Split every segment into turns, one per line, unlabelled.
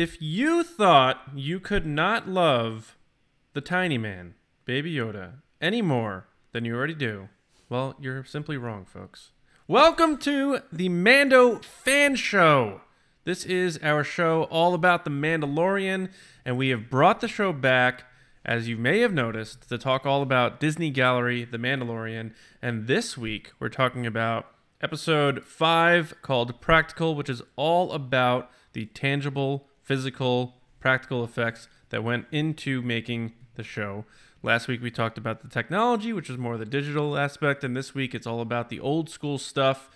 if you thought you could not love the tiny man, Baby Yoda, any more than you already do, well, you're simply wrong, folks. Welcome to the Mando Fan Show. This is our show all about the Mandalorian, and we have brought the show back, as you may have noticed, to talk all about Disney Gallery, The Mandalorian. And this week, we're talking about episode five called Practical, which is all about the tangible, physical, practical effects that went into making the show. Last week we talked about the technology, which is more the digital aspect, and this week it's all about the old school stuff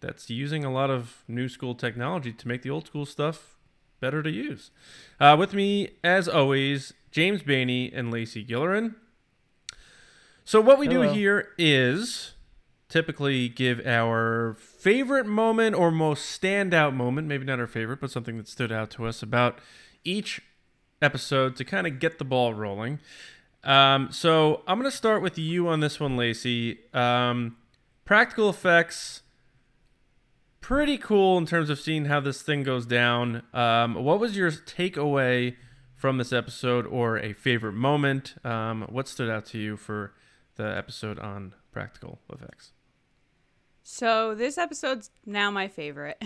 that's using a lot of new school technology to make the old school stuff better to use. Uh, with me, as always, James Bainey and Lacey Gillerin. So what we
Hello.
do here is typically give our favorite moment or most standout moment, maybe not our favorite, but something that stood out to us about each episode to kind of get the ball rolling. Um, so I'm going to start with you on this one, Lacey. Um, practical effects, pretty cool in terms of seeing how this thing goes down. Um, what was your takeaway from this episode or a favorite moment? Um, what stood out to you for the episode on practical effects?
So this episode's now my favorite.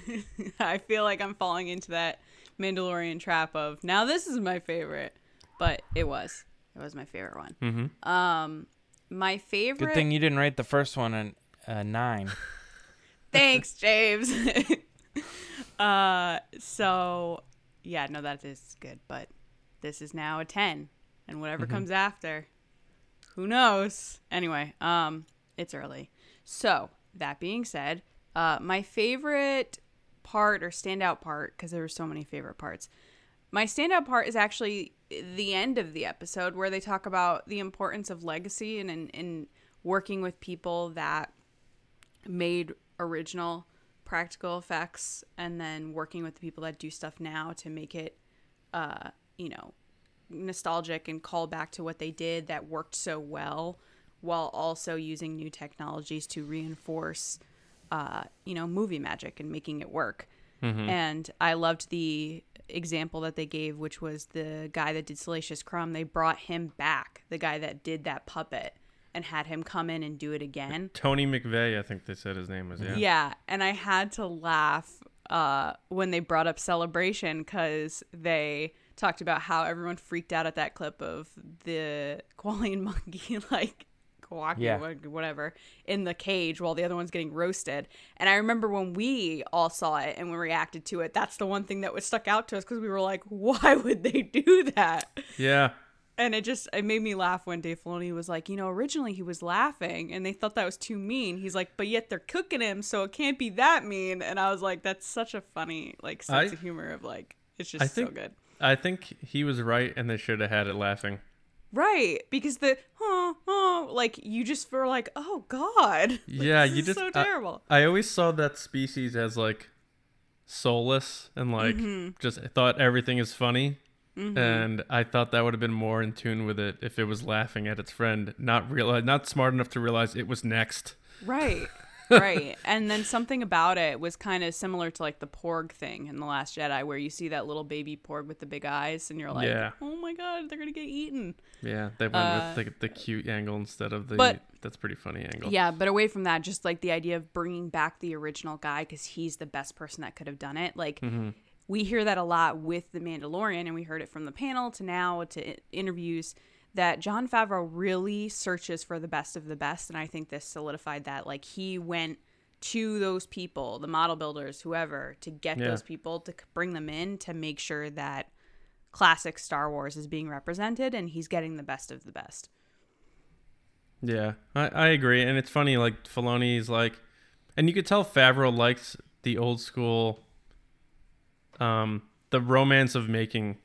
I feel like I'm falling into that Mandalorian trap of now this is my favorite, but it was it was my favorite one.
Mm-hmm.
Um, my favorite.
Good thing you didn't rate the first one a uh, nine.
Thanks, James. uh, so yeah, no, that is good, but this is now a ten, and whatever comes after, who knows? Anyway, um, it's early. So that being said, uh, my favorite part or standout part, because there were so many favorite parts. My standout part is actually the end of the episode where they talk about the importance of legacy and in working with people that made original practical effects and then working with the people that do stuff now to make it uh you know nostalgic and call back to what they did that worked so well while also using new technologies to reinforce uh you know movie magic and making it work and i loved the example that they gave which was the guy that did salacious crumb they brought him back the guy that did that puppet and had him come in and do it again
Tony McVey, I think they said his name was. Yeah.
yeah, and I had to laugh uh, when they brought up celebration because they talked about how everyone freaked out at that clip of the Kowakian monkey like walking
Yeah.
whatever in the cage while the other one's getting roasted. And I remember when we all saw it and we reacted to it, that's the one thing that was stuck out to us because we were like, why would they do that?
Yeah.
And it just it made me laugh when Dave Filoni was like, you know, originally he was laughing and they thought that was too mean. He's like, but yet they're cooking him, so it can't be that mean. And I was like, that's such a funny like sense
I-
of humor of like it's just
I think
so good.
I think he was right, and they should have had it laughing.
Right. Because the oh, like you just were like, oh God. Like,
Yeah, you just
so terrible.
I, always saw that species as like soulless and like
Mm-hmm.
just thought everything is funny. And I thought that would have been more in tune with it if it was laughing at its friend, not realize, not smart enough to realize it was next.
Right. right. And then something about it was kind of similar to like the Porg thing in The Last Jedi, where you see that little baby Porg with the big eyes, and you're like,
Yeah.
oh my God, they're going to get eaten.
Yeah, they went
Uh,
with the, the cute angle instead of the
but-
that's pretty funny angle.
Yeah, but away from that, just like the idea of bringing back the original guy because he's the best person that could have done it. Like, we hear that a lot with The Mandalorian, and we heard it from the panel to now to interviews that Jon Favreau really searches for the best of the best. And I think this solidified that. Like, he went to those people, the model builders, whoever, to get
Yeah.
those people to bring them in to make sure that classic Star Wars is being represented and he's getting the best of the best.
Yeah, I, I agree, and it's funny. Like Filoni's like, and you could tell Favreau likes the old school, um, the romance of making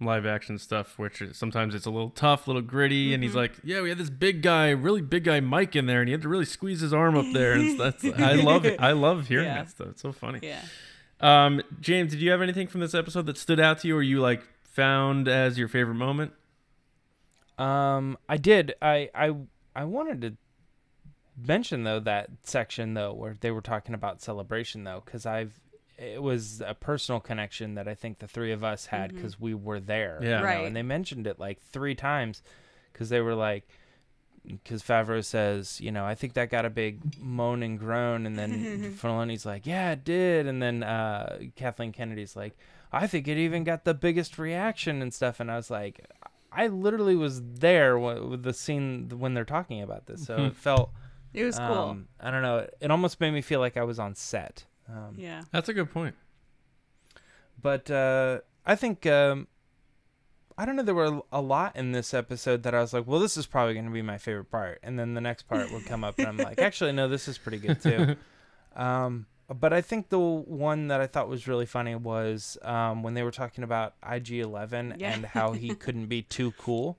live action stuff, which is, sometimes it's a little tough, a little gritty, and he's like, yeah, we had this big guy, really big guy Mike in there, and he had to really squeeze his arm up there, and that's I love it. I love hearing
Yeah.
that stuff. It's so funny.
Yeah.
Um, James, did you have anything from this episode that stood out to you, or you like found as your favorite moment?
Um, I did. I I I wanted to mention though that section though where they were talking about celebration though, because I've it was a personal connection that I think the three of us had because we were there.
Yeah.
you know,
Right.
And they mentioned it like three times because they were like, because Favreau says, you know, I think that got a big moan and groan, and then Filoni's like, yeah, it did, and then uh, Kathleen Kennedy's like, I think it even got the biggest reaction and stuff, and I was like, I literally was there with the scene when they're talking about this, so it felt.
It was cool.
Um, I don't know. It almost made me feel like I was on set. Um,
yeah.
That's a good point.
But uh, I think um, I don't know. There were a lot in this episode that I was like, "Well, this is probably going to be my favorite part," and then the next part would come up, and I'm like, "Actually, no, this is pretty good too." um, but I think the one that I thought was really funny was um, when they were talking about IG11
Yeah.
and how he couldn't be too cool.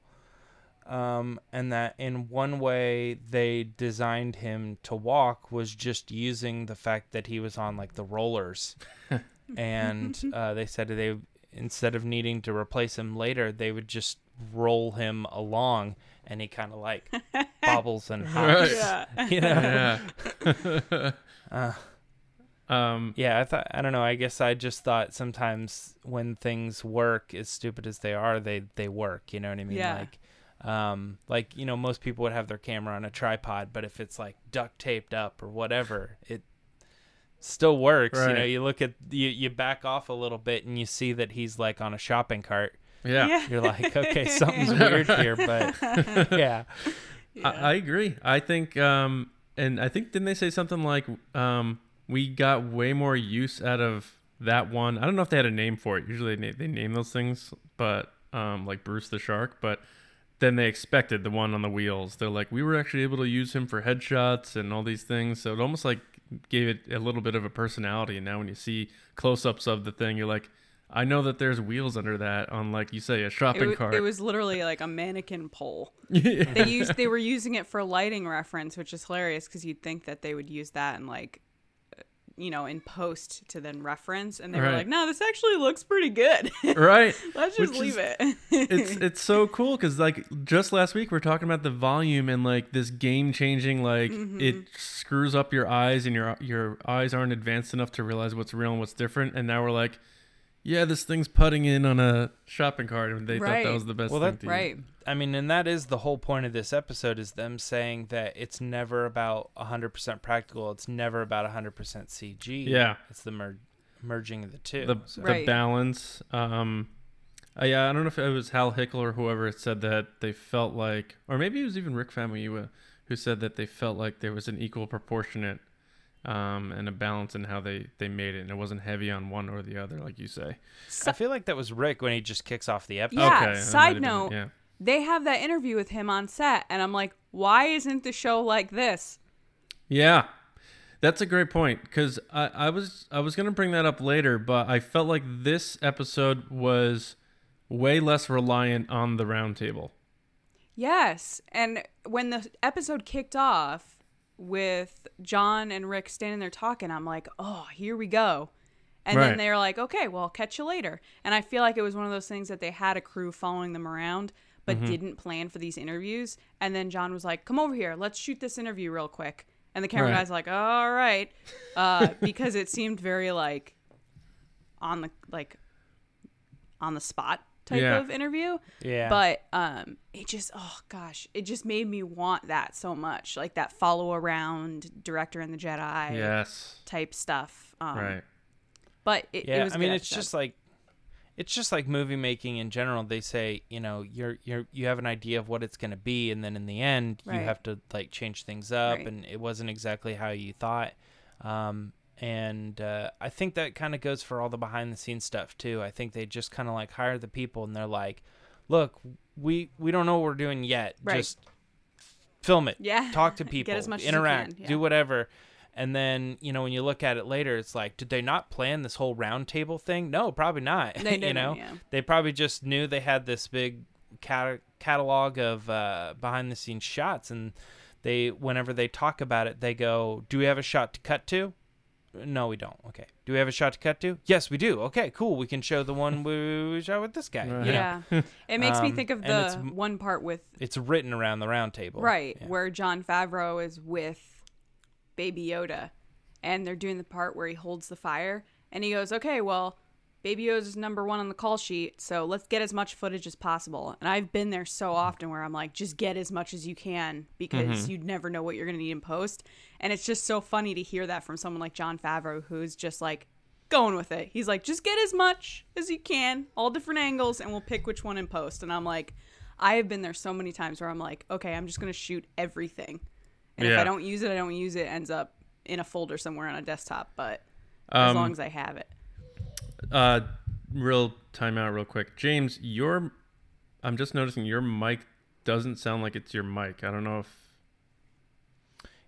Um, and that in one way they designed him to walk was just using the fact that he was on like the rollers and uh, they said they instead of needing to replace him later they would just roll him along and he kind of like bobbles and hops
Right.
Yeah.
you know
Yeah.
uh,
um.
yeah i thought i don't know i guess i just thought sometimes when things work as stupid as they are they they work you know what i mean
Yeah.
like um like you know most people would have their camera on a tripod but if it's like duct taped up or whatever it still works you know you look at you you back off a little bit and you see that he's like on a shopping cart
Yeah.
you're like okay something's weird here but yeah
I, I agree. I think, um, and I think didn't they say something like, um, we got way more use out of that one. I don't know if they had a name for it. Usually they, na- they name those things, but um, like Bruce the Shark, but then they expected the one on the wheels. They're like, we were actually able to use him for headshots and all these things. So it almost like gave it a little bit of a personality. And now when you see close-ups of the thing, you're like, I know that there's wheels under that on like you say a
It,
shopping cart.
it was literally like a mannequin pole. They used they were using it for lighting reference, which is hilarious because you'd think that they would use that in like, you know, in post to then reference, and they were like, "No, this actually looks pretty good.
right.
Let's just
Which
leave
is-
it."
it's it's so cool because like just last week we are talking about the volume and like this game changing like
Mm-hmm.
it screws up your eyes and your your eyes aren't advanced enough to realize what's real and what's different and now we're like yeah this thing's putting in on a shopping cart and they thought that was the best
Well,
thing
that-
to
right.
I mean, and that is the whole point of this episode is them saying that it's never about 100% practical. It's never about 100% CG.
Yeah.
It's the mer- merging of the two.
the,
so-
the
Right.
balance um uh, yeah I don't know if it was Hal Hickel or whoever said that they felt like or maybe it was even Rick Famuyiwa who said that they felt like there was an equal proportionate um, and a balance in how they, they made it, and it wasn't heavy on one or the other, like you say.
I feel like that was Rick when he just kicks off the episode.
Yeah,
okay,
side
have been
note,
yeah.
they have that interview with him on set, and I'm like, "Why isn't the show like this?"
Yeah, that's a great point because I, I was I was gonna bring that up later, but I felt like this episode was way less reliant on the roundtable.
Yes. And when the episode kicked off with John and Rick standing there talking, I'm like, oh, here we go. And
Right.
then they're like, okay, well, I'll catch you later. And I feel like it was one of those things that they had a crew following them around, but
Mm-hmm.
didn't plan for these interviews. And then John was like, come over here. Let's shoot this interview real quick. And the camera
Right.
guy's like, all right. Uh, because it seemed very like on the, like, on the spot type
Yeah.
of interview
Yeah.
but um it just oh gosh it just made me want that so much like that follow around director and the jedi
Yes,
type stuff um
right.
but it,
yeah,
it was a
I mean, it's
episode.
just like it's just like movie making in general. They say, you know, you're you're you have an idea of what it's going to be, and then in the end,
Right.
you have to like change things up,
Right.
and it wasn't exactly how you thought. Um, and uh, I think that kind of goes for all the behind the scenes stuff too. I think they just kind of like hire the people, and they're like, "Look, we we don't know what we're doing yet.
Right.
Just film it,
Yeah.
talk to
Get
people,
as much as you
interact,
yeah.
do whatever." And then, you know, when you look at it later, it's like, did they not plan this whole roundtable thing? No, probably not.
They
you
didn't,
know,
yeah.
they probably just knew they had this big cat- catalog of uh, behind the scenes shots, and they, whenever they talk about it, they go, "Do we have a shot to cut to?" No, we don't. Okay. Do we have a shot to cut to? Yes, we do. Okay, cool. We can show the one we shot with this guy.
Right.
You know?
yeah it makes me
Um,
think of
and it's
the one part with
It's written around the round table.
right
Yeah.
where jon favreau is with baby yoda and they're doing the part where he holds the fire And he goes, okay, well, Baby O's is number one on the call sheet, so let's get as much footage as possible. And I've been there so often where I'm like, just get as much as you can because you'd never know what you're going to need in post. And it's just so funny to hear that from someone like Jon Favreau, who's just like going with it. He's like, just get as much as you can, all different angles, and we'll pick which one in post. And I'm like, I have been there so many times where I'm like, okay, I'm just going to shoot everything. And if I don't use it, I don't use it. it. Ends up in a folder somewhere on a desktop. But as
Um,
long as I have it.
Uh, real timeout, real quick. James, your, I'm just noticing your mic doesn't sound like it's your mic. I don't know if.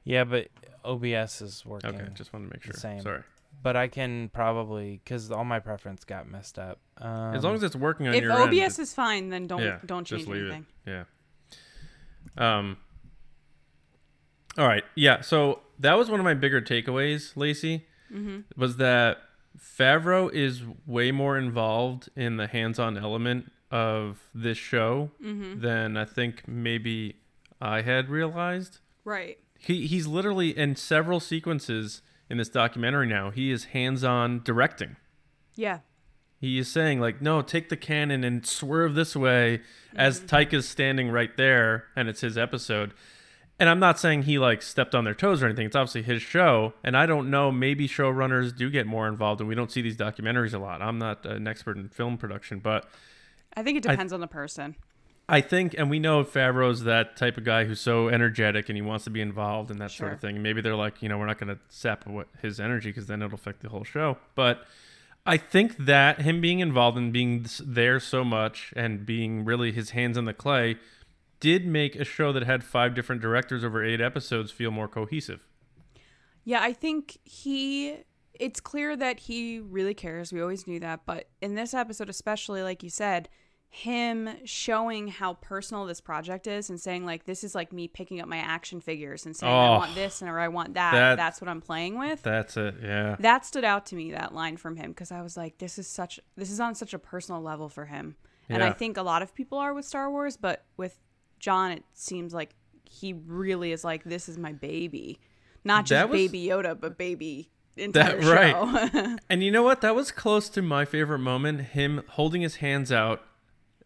Yeah, but OBS is working.
Okay, just wanted to make sure.
the same.
Sorry.
But I can probably because all my preference got messed up. Um,
As long as it's working on your money.
If
your
OBS
end,
is fine, then don't
yeah,
don't change
just leave
anything.
it. Yeah. Um. All right. Yeah. So that was one of my bigger takeaways, Lacey,
Mm-hmm.
was that Favreau is way more involved in the hands-on element of this show
Mm-hmm.
than I think maybe I had realized.
Right.
He he's literally in several sequences in this documentary now. He is hands-on directing.
Yeah.
He is saying like, no, take the cannon and swerve this way, as Taika is standing right there, and it's his episode. And I'm not saying he like stepped on their toes or anything. It's obviously his show, and I don't know. Maybe showrunners do get more involved, and we don't see these documentaries a lot. I'm not an expert in film production, but
I think it depends on the person.
I think, and we know Favreau's that type of guy who's so energetic and he wants to be involved and that sort of thing. And maybe they're like, you know, we're not going to sap what his energy because then it'll affect the whole show. But I think that him being involved and being there so much and being really his hands in the clay did make a show that had five different directors over eight episodes feel more cohesive.
Yeah, I think he. It's clear that he really cares. We always knew that, but in this episode, especially, like you said, him showing how personal this project is and saying like this is like me picking up my action figures and saying I
Oh,
want this and or I want that.
that-
That's what I'm playing with.
That's it. Yeah.
that stood out to me that line from him because i was like this is such this is on such a personal level for him and i think a lot of people are with star wars but with john it seems like he really is like this is my baby not just
was-
baby yoda but baby entire
That- right.
show
And you know what? That was close to my favorite moment. Him holding his hands out,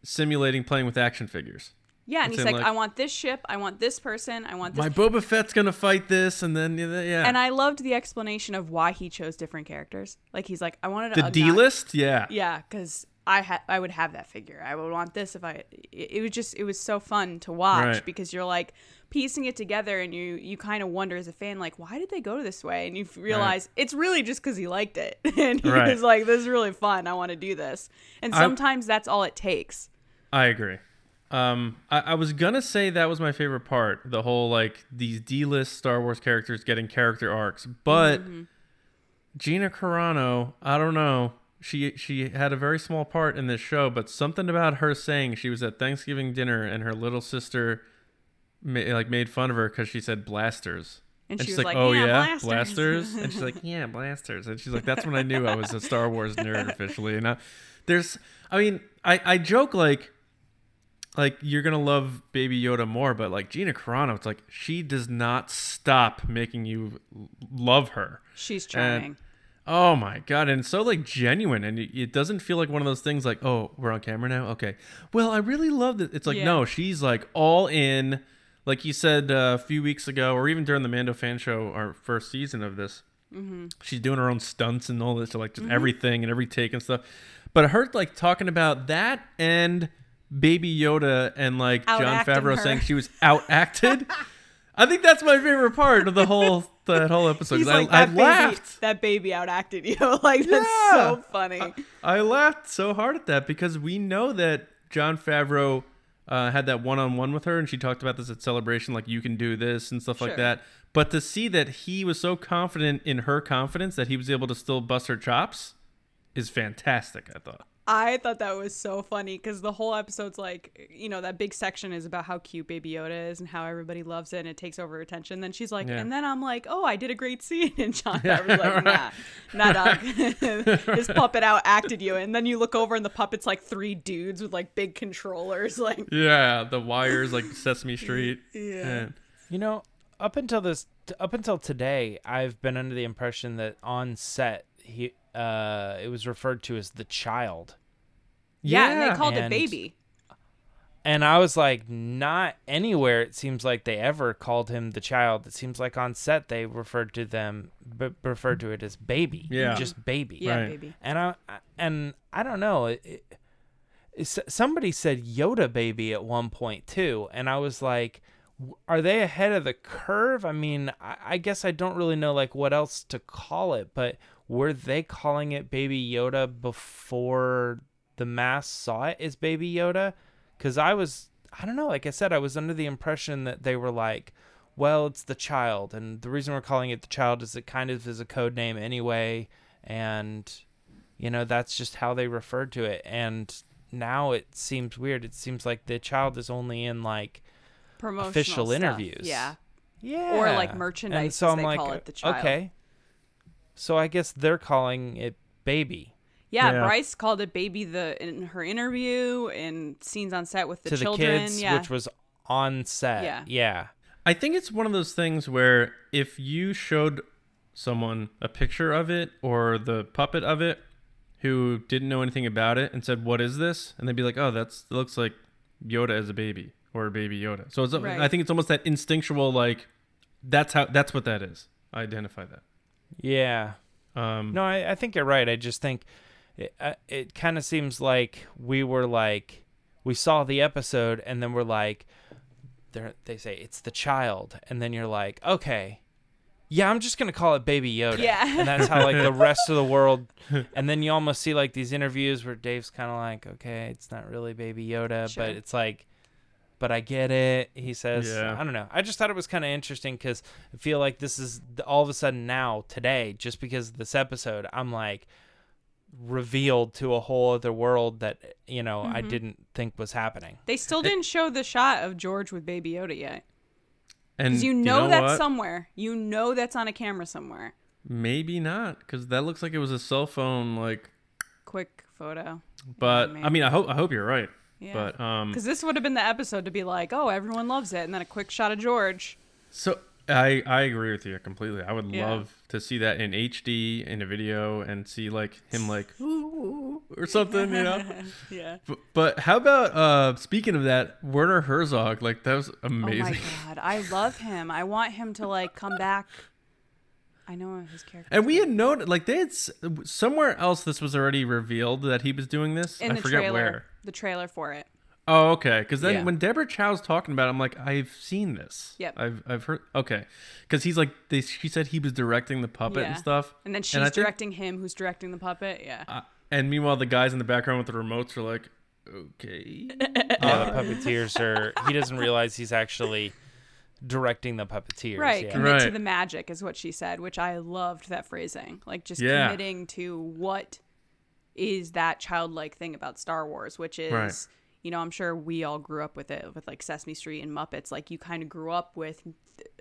simulating playing with action figures.
yeah and
It's
he's like,
like-
i want this ship i want this person i want this
My Boba Fett's gonna fight this, and then yeah,
and i loved the explanation of why he chose different characters like he's like i wanted
the
a
D list, yeah,
Yeah, because I had I would have that figure. I would want this if I. It, it was just it was so fun to watch
Right.
because you're like piecing it together and you you kind of wonder as a fan like why did they go this way and you realize it's really just because he liked it and he
Right.
was like this is really fun. I want to do this. And
I-
sometimes that's all it takes.
I agree. Um, I, I was gonna say that was my favorite part, the whole like these D list Star Wars characters getting character arcs, but
Mm-hmm.
Gina Carano, I don't know. She she had a very small part in this show, but something about her saying she was at Thanksgiving dinner and her little sister, ma- like made fun of her because she said blasters.
And,
And
she
she's
was
like,
like,
"Oh
yeah,
yeah,
blasters."
and she's like, "Yeah, blasters." And she's like, "That's when I knew I was a Star Wars nerd officially." And I, there's, I mean, I I joke like, like you're gonna love Baby Yoda more, but like Gina Carano, it's like she does not stop making you love her.
She's charming.
And- Oh my god, and so like genuine, and it, doesn't feel like one of those things like, oh, we're on camera now. Okay, well, I really love it. It's like
Yeah.
no, she's like all in. Like you said uh, a few weeks ago, or even during the Mando fan show, our first season of this,
Mm-hmm.
she's doing her own stunts and all this, like just everything and every take and stuff. But her like talking about that and Baby Yoda and like
Jon
Favreau
her.
saying she was out acted. I think that's my favorite part of the whole that whole episode.
He's like
I, I
that baby.
laughed.
That baby outacted you. like that's
Yeah.
so funny.
I laughed so hard at that because we know that Jon Favreau uh, had that one-on-one with her, and she talked about this at Celebration, like you can do this and stuff like that. But to see that he was so confident in her confidence that he was able to still bust her chops is fantastic. I thought.
I thought that was so funny because the whole episode's like, you know, that big section is about how cute Baby Yoda is and how everybody loves it and it takes over attention. Then she's like,
Yeah.
and then I'm like, oh, I did a great scene. And John was like, nah, nah, dog. this puppet out acted you. And then you look over and the puppet's like three dudes with like big controllers. Like,
Yeah, the wires like Sesame Street.
Yeah.
And-
You know, up until this, up until today, I've been under the impression that on set, he uh, it was referred to as the child.
Yeah, and they called it baby.
And I was like, not anywhere. It seems like they ever called him the child. It seems like on set they referred to them, b- referred to it as baby.
Yeah.
just baby.
Yeah,
Right.
baby.
And I I- and I don't know. It, it, somebody said Yoda baby at one point too, and I was like, are they ahead of the curve? I mean, I, I guess I don't really know like what else to call it, but were they calling it Baby Yoda before the mass saw it as Baby Yoda? Because I was, I don't know. Like I said, I was under the impression that they were like, well, it's the child, and the reason we're calling it the child is it kind of is a code name anyway, and you know that's just how they referred to it. And now it seems weird. It seems like the child is only in like
Promotional
official
stuff.
interviews.
Yeah.
yeah,
Or, like, merchandise.
And
so
I'm
they
like,
call it, the child.
Okay, so I guess they're calling it baby
Yeah,
Yeah.
Bryce called it baby the in her interview and scenes on set with the
to
children.
the kids,
yeah.
which was on set.
Yeah.
yeah.
I think it's one of those things where if you showed someone a picture of it or the puppet of it who didn't know anything about it and said, "What is this?" and they'd be like, "Oh, that's it looks like Yoda as a baby or a baby Yoda." So it's
Right.
I think it's almost that instinctual like that's how that's what that is. I identify that.
Yeah.
Um,
No, I, I think you're right. I just think it, uh, it kind of seems like we were like, we saw the episode and then we're like, they're, they say it's the child. And then you're like, okay, yeah, I'm just going to call it Baby Yoda.
Yeah.
And that's how like the rest of the world. And then you almost see like these interviews where Dave's kind of like, okay, it's not really Baby Yoda,
Sure.
but it's like, but I get it. He says,
Yeah.
I don't know. I just thought it was kind of interesting because I feel like this is all of a sudden now, today, just because of this episode, I'm like revealed to a whole other world that, you know,
Mm-hmm.
I didn't think was happening.
they still didn't show the shot of George with baby Yoda yet.
and
Because you know, that's
what?
somewhere. You know that's on a camera somewhere.
maybe not because that looks like it was a cell phone like.
Quick photo.
But I mean, I hope I hope you're right.
Yeah.
But um,
Because this would have been the episode to be like, oh, everyone loves it. And then a quick shot of George.
So I I agree with you completely. I would
Yeah.
love to see that in HD in a video and see like him like "Ooh," or something, you know.
yeah.
but, but how about uh speaking of that, Werner Herzog? Like that was amazing.
Oh my god, I love him. I want him to like come back. I know his character.
and we had known like they had somewhere else this was already revealed that he was doing this.
in
I
the
forget
trailer,
where.
the trailer for it.
Oh, okay. Because then
Yeah.
when Deborah Chow's talking about, it, I'm like, I've seen this.
Yep.
I've I've heard. Okay. Because he's like, they. She said he was directing the puppet and stuff.
And then she's
think-
directing him, who's directing the puppet. Yeah.
Uh, and meanwhile, the guys in the background with the remotes are like, okay.
Yeah, the puppeteers are, he doesn't realize he's actually directing the puppeteers.
Right,
Yeah.
commit to the magic is what she said, which I loved that phrasing. Like just
Yeah.
committing to what is that childlike thing about Star Wars, which is
Right.
you know, I'm sure we all grew up with it with like Sesame Street and Muppets. Like you kind of grew up with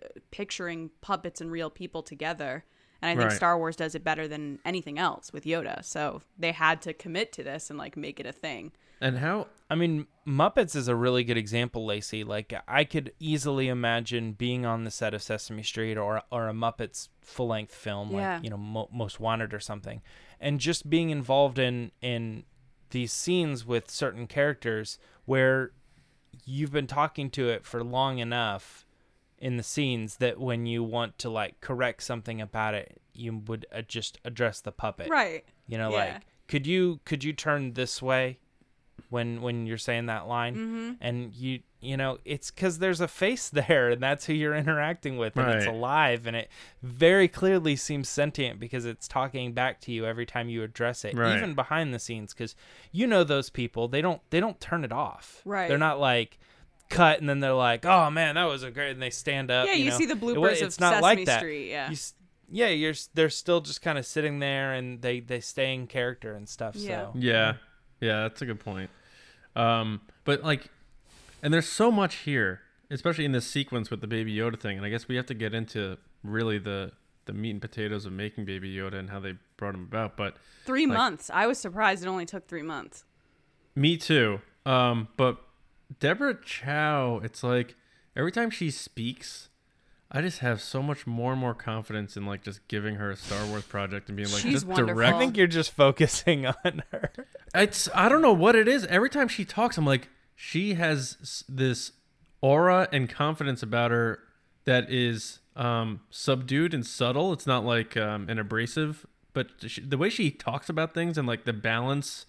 uh, picturing puppets and real people together. And I think
Right.
Star Wars does it better than anything else with Yoda. So they had to commit to this and like make it a thing.
and how?
I mean, Muppets is a really good example, Lacey. Like, I could easily imagine being on the set of Sesame Street or or a Muppets full length film,
Yeah.
like you know, Mo- Most Wanted or something, and just being involved in in these scenes with certain characters where you've been talking to it for long enough in the scenes that when you want to like correct something about it, you would uh, just address the puppet.
Right.
You know,
Yeah.
like could you could you turn this way when when you're saying that line?
Mm-hmm.
And you you know it's because there's a face there, and that's who you're interacting with, and it's alive, and it very clearly seems sentient because it's talking back to you every time you address it,
Right.
even behind the scenes, because you know those people they don't they don't turn it off.
Right.
They're not like cut and then they're like, oh man, that was a great, and they stand up.
Yeah, you
know?
see the
It wa-
bloopers of
it's not
Sesame
like that.
Street, yeah.
You yeah, you're they're still just kind of sitting there and they they stay in character and stuff.
Yeah.
So
Yeah, yeah, that's a good point. Um, but like, and there's so much here, especially in this sequence with the Baby Yoda thing, and I guess we have to get into really the the meat and potatoes of making Baby Yoda and how they brought him about. But
Three
Like-
months. I was surprised it only took three months.
Me too. Um, but Deborah Chow, it's like every time she speaks, I just have so much more and more confidence in like just giving her a Star Wars project and being like,
She's
just
wonderful.
direct.
I think you're just focusing on her.
It's I don't know what it is. Every time she talks, I'm like, she has this aura and confidence about her that is um, subdued and subtle. It's not like um, an abrasive, but she, the way she talks about things and like the balance.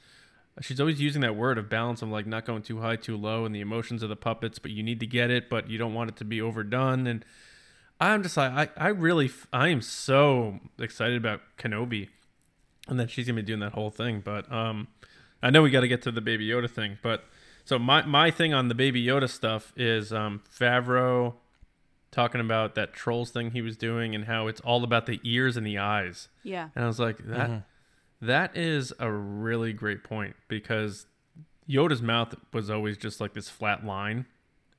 She's always using that word of balance of like not going too high, too low, and the emotions of the puppets, but you need to get it, but you don't want it to be overdone. And I'm just like, I, I really, I am so excited about Kenobi, and that she's gonna be doing that whole thing. But um, I know we got to get to the Baby Yoda thing, but so my my thing on the Baby Yoda stuff is um, Favreau talking about that trolls thing he was doing and how it's all about the ears and the eyes.
Yeah.
And I was like, that that is a really great point because Yoda's mouth was always just like this flat line,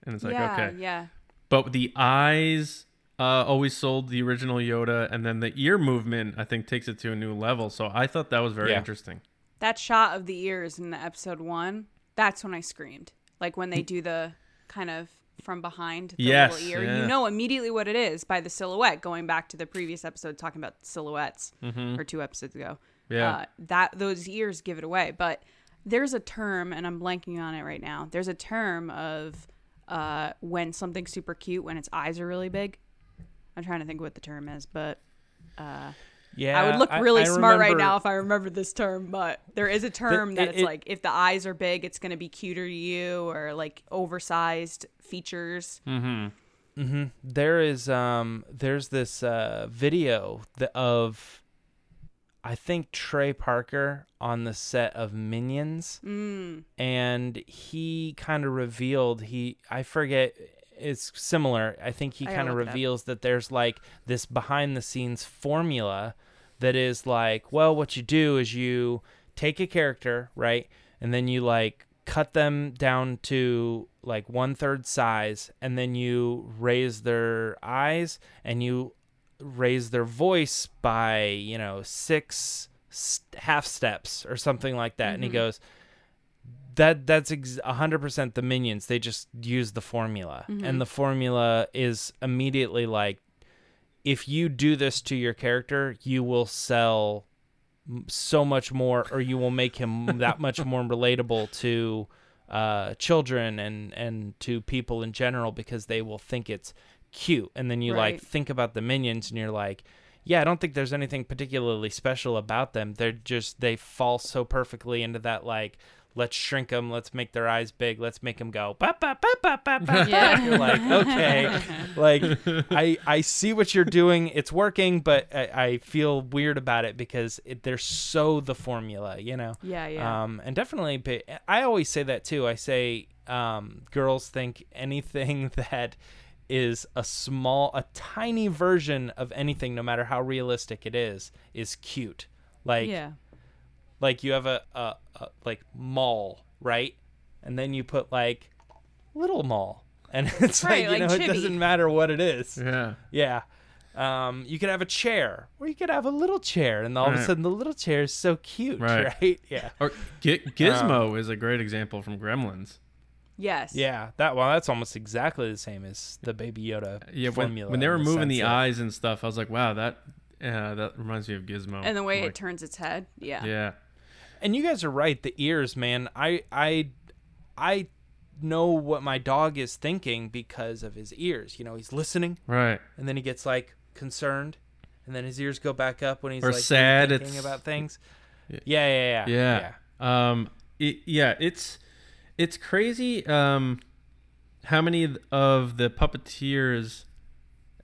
and it's like
yeah,
okay,
yeah.
but the eyes uh, always sold the original Yoda, and then the ear movement I think takes it to a new level. So I thought that was very
Yeah.
interesting.
That shot of the ears in the episode one, that's when I screamed. Like when they do the kind of from behind the
Yes,
little ear.
yeah.
You know immediately what it is by the silhouette, going back to the previous episode talking about silhouettes
Mm-hmm.
or two episodes ago.
Yeah.
Uh, that those ears give it away. But there's a term, and I'm blanking on it right now. There's a term of uh, when something's super cute when its eyes are really big. I'm trying to think what the term is, but
Yeah,
I would look really
I
smart right now if I remember this term, but there is a term that
it-
it's
it-
like if the eyes are big, it's going to be cuter to you, or like oversized features.
there is um there's this uh video th- of I think Trey Parker on the set of Minions
Mm.
and he kind of revealed he I forget it's similar. I think he kind of reveals that there's like this behind the scenes formula that is like, well, what you do is you take a character, right? And then you like cut them down to like one third size, and then you raise their eyes and you raise their voice by, you know, six half steps or something like that. And he goes, that that's ex- 100% the minions. They just use the formula. And the formula is immediately like if you do this to your character you will sell m- so much more or you will make him that much more relatable to uh, children and and to people in general because they will think it's cute and then you like think about the minions and you're like yeah i don't think there's anything particularly special about them they're just they fall so perfectly into that like let's shrink them let's make their eyes big let's make them go ba, ba, ba, ba, ba, ba, ba."
Yeah.
you're like okay like i i see what you're doing it's working but i, I feel weird about it because it, they're so the formula you know
Yeah, yeah.
um, and definitely, pa- I always say that too. I say um, girls think anything that is a small, a tiny version of anything, no matter how realistic it is, is cute. Like,
yeah.
like you have a, a, a like mall, right? And then you put like little mall, and it's
Right,
like you
like
know, it doesn't matter what it is.
Yeah.
Yeah. Um, you could have a chair, or you could have a little chair, and all of a sudden the little chair is so cute,
Right.
right? Yeah.
Or Gi- Gizmo is a great example from Gremlins.
Yes.
Yeah, that well, that's almost exactly the same as the Baby Yoda
Yeah, when,
formula.
when they were
the
moving
sense
the
that-
eyes and stuff, I was like, wow, that uh, that reminds me of Gizmo.
And the way
Like,
it turns its head. Yeah.
Yeah.
And you guys are right. The ears, man. I I I know what my dog is thinking because of his ears. You know, he's listening,
Right.
and then he gets like concerned, and then his ears go back up when he's
Or
like
sad,
thinking
it's-
about things. Yeah, yeah, yeah,
Yeah. Um. It, yeah. It's it's crazy. Um, how many of the puppeteers,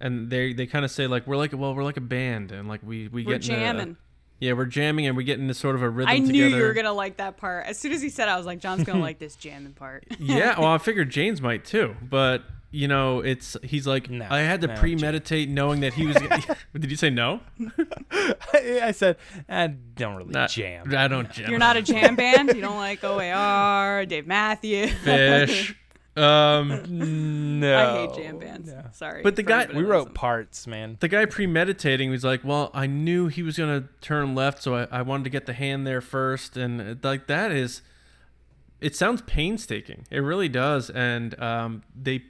and they they kind of say like we're like well we're like a band and like we we
We're
get in a-
jamming.
yeah, we're jamming and we get into sort of a rhythm
I knew
together.
you were gonna like that part. As soon as he said, it, I was like, John's gonna like this jamming part.
yeah, well, I figured Jane's might too, but you know, it's he's like
No,
I had to
no,
premeditate knowing that he was. Did you say no?
I, I said I don't really
Not-
jam.
I don't jam.
You're not a jam band. You don't like OAR, Dave Matthews.
Phish. Um,
No,
I hate jam bands.
no.
Sorry.
But the guy-
We wrote parts, man.
the guy premeditating was like, "Well, I knew he was gonna turn left, so I, I wanted to get the hand there first, and like that is, it sounds painstaking. It really does, and um, they,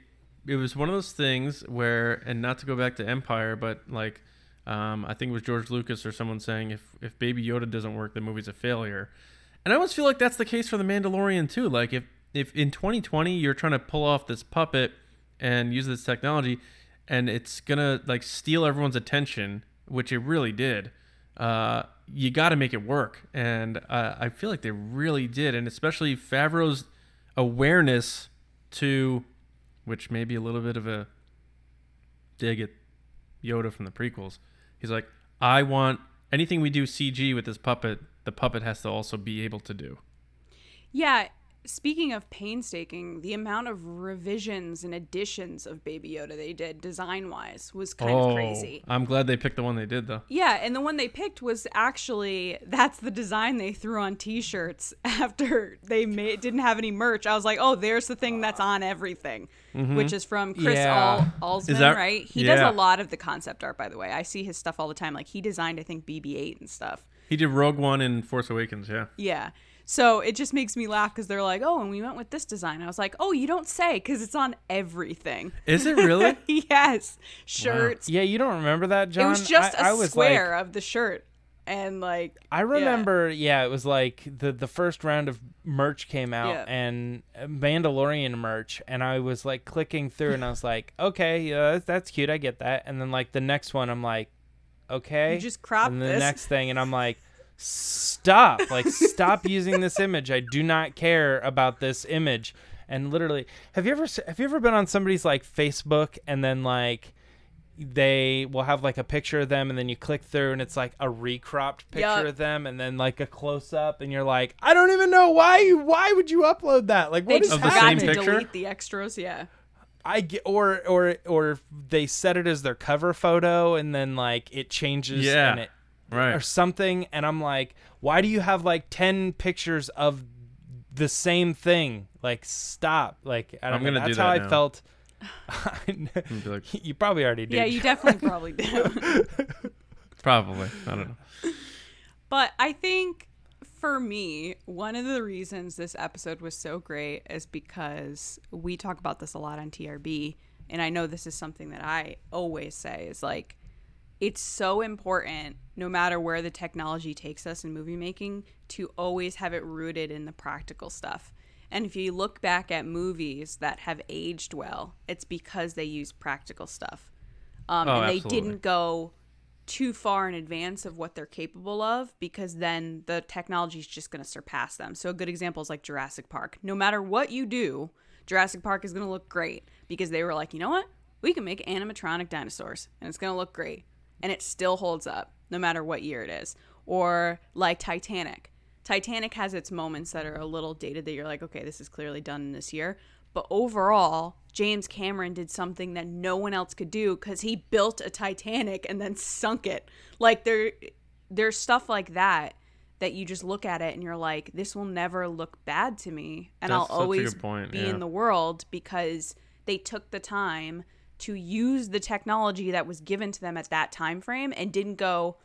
it was one of those things where, and not to go back to Empire, but like, um, I think it was George Lucas or someone saying if if Baby Yoda doesn't work, the movie's a failure. And I almost feel like that's the case for the Mandalorian too. Like if if in 2020 you're trying to pull off this puppet and use this technology, and it's gonna like steal everyone's attention, which it really did. Uh, you got to make it work, and uh, I feel like they really did, and especially Favreau's awareness to, which may be a little bit of a dig at Yoda from the prequels. He's like, I want anything we do CG with this puppet, the puppet has to also be able to do.
Yeah, speaking of painstaking, the amount of revisions and additions of Baby Yoda they did design wise was kind of crazy.
I'm glad they picked the one they did though.
Yeah, and the one they picked was actually that's the design they threw on T-shirts after they made didn't have any merch. I was like, oh, there's the thing that's on everything, which is from Chris
Yeah.
Al- Alzmann,
Mm-hmm. Is that-
right? He does a lot of the concept art, by the way. I see his stuff all the time. Like he designed, I think, BB-8 and stuff.
He did Rogue One and Force Awakens, yeah.
Yeah. So it just makes me laugh because they're like, oh, and we went with this design. I was like, oh, you don't say because it's on everything.
Is it really?
yes, shirts.
Yeah, you don't remember that, John?
It was just
I
a
I was
square
Like,
of the shirt, and like
I remember, yeah. it was like the the first round of merch came out
Yeah.
and uh, Mandalorian merch, and I was like clicking through, and I was like, okay, yeah, that's, that's cute, I get that. And then like the next one, I'm like, okay,
You just cropped
and the
this.
next thing, and I'm like. Stop! Like, stop using this image. I do not care about this image. And literally, have you ever have you ever been on somebody's like Facebook and then like they will have like a picture of them and then you click through and it's like a recropped picture
Yup.
of them and then like a close up and you're like I don't even know why you why would you upload that like
they
what is
just
Of the
forgot
same
to
picture?
delete the extras. Yeah.
I get or or or they set it as their cover photo and then like it changes
Yeah.
and it
Right.
or something and I'm like why do you have like 10 pictures of the same thing like stop like I don't
I'm gonna do
that's
that
how
now.
I felt
like-
you probably already did
Yeah, you definitely probably do.
Probably. I don't know.
But I think for me, one of the reasons this episode was so great is because we talk about this a lot on TRB. And I know this is something that I always say is like, it's so important, no matter where the technology takes us in movie making, to always have it rooted in the practical stuff. And if you look back at movies that have aged well, it's because they use practical stuff. Um,
Oh,
and they
absolutely.
didn't go too far in advance of what they're capable of because then the technology is just going to surpass them. So a good example is like Jurassic Park. No matter what you do, Jurassic Park is going to look great because they were like, you know what? We can make animatronic dinosaurs and it's going to look great. And it still holds up no matter what year it is. Or like Titanic. Titanic has its moments that are a little dated that you're like, okay, this is clearly done in this year. But overall, James Cameron did something that no one else could do because he built a Titanic and then sunk it. Like there, there's stuff like that that you just look at it and you're like, this will never look bad to me, and
That's
I'll always
point,
be
yeah.
in the world because they took the time to use the technology that was given to them at that time frame and didn't go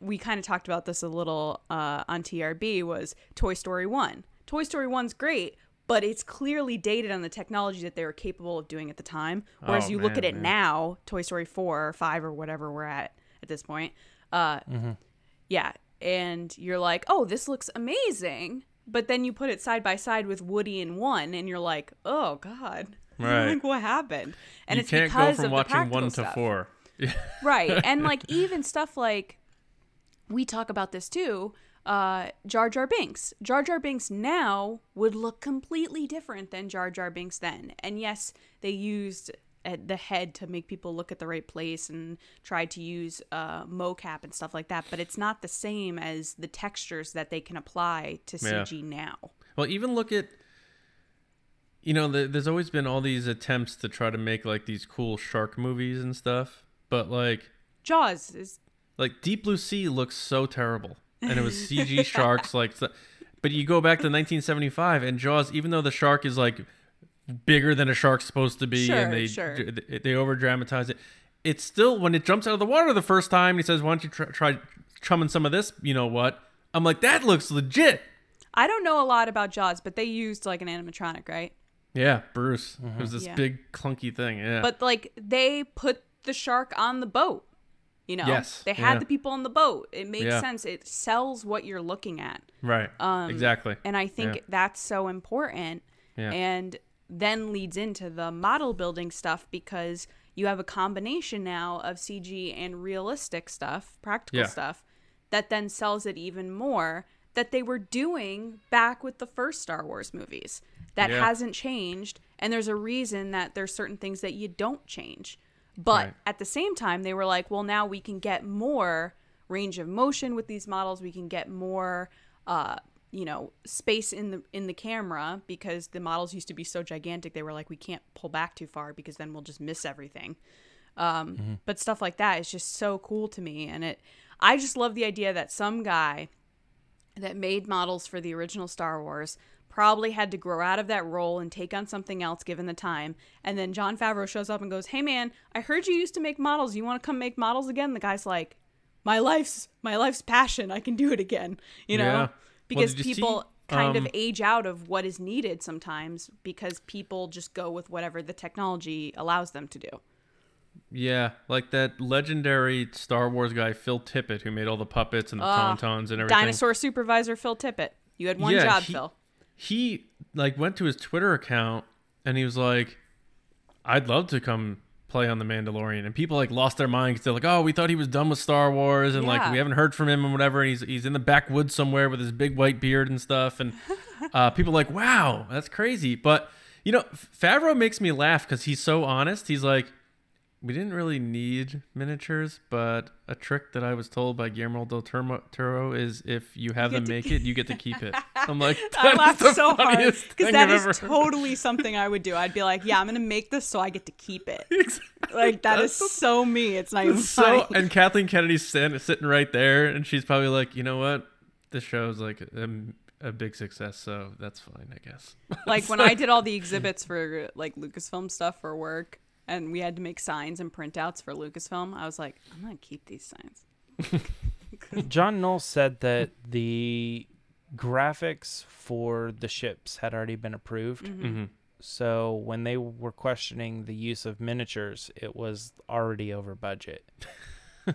we kind of talked about this a little uh, on TRB was Toy Story 1. Toy Story 1's great, but it's clearly dated on the technology that they were capable of doing at the time. Whereas
Oh,
you look at
man,
it
man.
now, Toy Story 4 or 5 or whatever we're at at this point. Uh, Yeah. And you're like, oh, this looks amazing. But then you put it side by side with Woody in 1, and you're like, oh, God.
Right.
like, what happened? And
you
it's
can't go
because
from
of
watching one to
stuff.
four.
right and like even stuff like we talk about this too uh jar jar binks jar jar binks now would look completely different than jar jar binks then and yes they used uh, the head to make people look at the right place and tried to use uh, mocap and stuff like that but it's not the same as the textures that they can apply to
Yeah.
cg now
Well, even look at, you know, the, there's always been all these attempts to try to make like these cool shark movies and stuff, but like,
jaws is
like Deep Blue Sea looks so terrible, and it was CG sharks. Like, but you go back to 1975 and Jaws, even though the shark is like bigger than a shark's supposed to be,
Sure,
and they
sure.
they, they over dramatize it. It's still when it jumps out of the water the first time, he says, "Why don't you try, try chumming some of this?" You know what? I'm like, that looks legit.
i don't know a lot about jaws but they used like an animatronic right
Yeah, Bruce. It was this
Yeah.
big clunky thing. Yeah.
But like they put the shark on the boat. You know,
Yes,
they had
yeah.
the people on the boat. It makes
Yeah.
sense. It sells what you're looking at.
right.
Um,
exactly.
And I think that's so important.
Yeah.
And then leads into the model building stuff because you have a combination now of CG and realistic stuff, practical stuff, that then sells it even more that they were doing back with the first Star Wars movies. That
Yeah.
hasn't changed. And there's a reason that there's certain things that you don't change. But
Right.
at the same time, they were like, well, now we can get more range of motion with these models. We can get more, uh, you know, space in the in the camera because the models used to be so gigantic. They were like, we can't pull back too far because then we'll just miss everything. Um, But stuff like that is just so cool to me, and it. I just love the idea that some guy that made models for the original Star Wars probably had to grow out of that role and take on something else given the time. And then Jon Favreau shows up and goes, "Hey man, I heard you used to make models. You want to come make models again?" The guy's like, "My life's my life's passion. I can do it again." You know?
Yeah.
Because
did you see,
people kind
um,
of age out of what is needed sometimes because people just go with whatever the technology allows them to do.
Yeah, like that legendary Star Wars guy Phil Tippett who made all the puppets and the
Ah,
tauntauns and everything.
Dinosaur supervisor Phil Tippett. You had one
Yeah,
job,
he-
Phil.
He like went to his Twitter account and he was like, "I'd love to come play on the Mandalorian." And people like lost their mind because they're like, "Oh, we thought he was done with Star Wars and like we haven't heard from him and whatever." And he's he's in the backwoods somewhere with his big white beard and stuff. And uh, people are like, "Wow, that's crazy." But you know, Favreau makes me laugh because he's so honest. He's like. We didn't really need miniatures, but a trick that I was told by Guillermo del Toro is if you have
get
them
to
make it, you get to keep it. I'm like,
I laughed
is
so hard because that
I've
is
ever heard."
totally something I would do. I'd be like, "Yeah, I'm gonna make this so I get to keep it."
Exactly.
Like that is
That's
so me. It's not even
so.
funny.
And Kathleen Kennedy's stand, sitting right there, and she's probably like, you know what? This show's like a, a big success, so that's fine, I guess.
like when I did all the exhibits for like Lucasfilm stuff for work, and we had to make signs and printouts for Lucasfilm, I was like, I'm gonna keep these signs.
John Knoll said that the graphics for the ships had already been approved.
hmm
So when they were questioning the use of miniatures, it was already over budget.